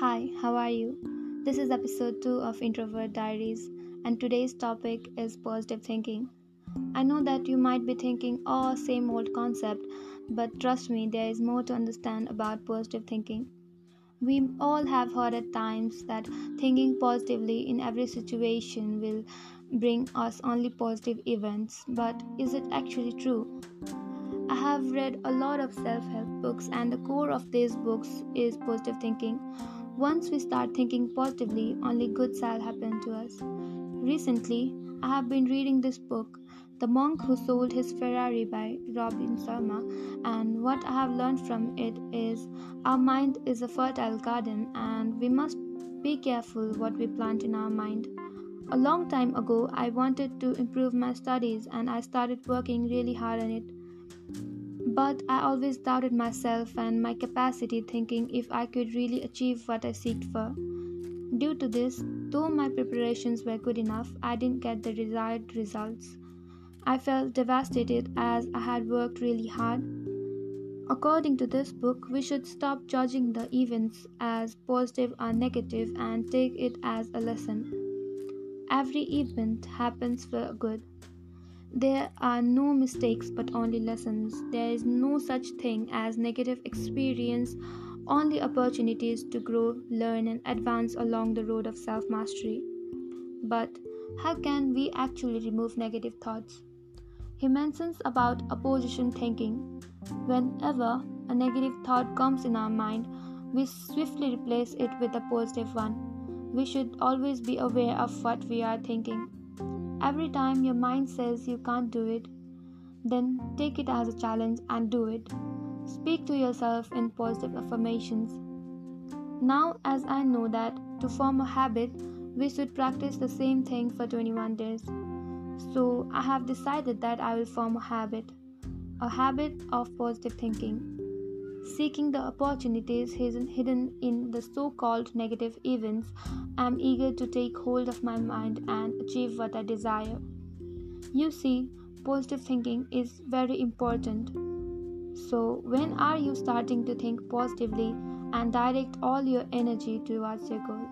Hi, how are you? This is episode 2 of Introvert Diaries, and today's topic is positive thinking. I know that you might be thinking, oh, same old concept, but trust me, there is more to understand about positive thinking. We all have heard at times that thinking positively in every situation will bring us only positive events, but is it actually true? I have read a lot of self help books, and the core of these books is positive thinking. Once we start thinking positively, only good shall happen to us. Recently, I have been reading this book, The Monk Who Sold His Ferrari by Robin Sharma, and what I have learned from it is our mind is a fertile garden and we must be careful what we plant in our mind. A long time ago, I wanted to improve my studies and I started working really hard on it. But I always doubted myself and my capacity, thinking if I could really achieve what I seeked for. Due to this, though my preparations were good enough, I didn't get the desired results. I felt devastated as I had worked really hard. According to this book, we should stop judging the events as positive or negative and take it as a lesson. Every event happens for a good. There are no mistakes but only lessons. There is no such thing as negative experience, only opportunities to grow, learn, and advance along the road of self mastery. But how can we actually remove negative thoughts? He mentions about opposition thinking. Whenever a negative thought comes in our mind, we swiftly replace it with a positive one. We should always be aware of what we are thinking. Every time your mind says you can't do it, then take it as a challenge and do it. Speak to yourself in positive affirmations. Now, as I know that to form a habit, we should practice the same thing for 21 days. So, I have decided that I will form a habit a habit of positive thinking seeking the opportunities hidden in the so called negative events, I am eager to take hold of my mind and achieve what I desire. You see, positive thinking is very important. So, when are you starting to think positively and direct all your energy towards your goal?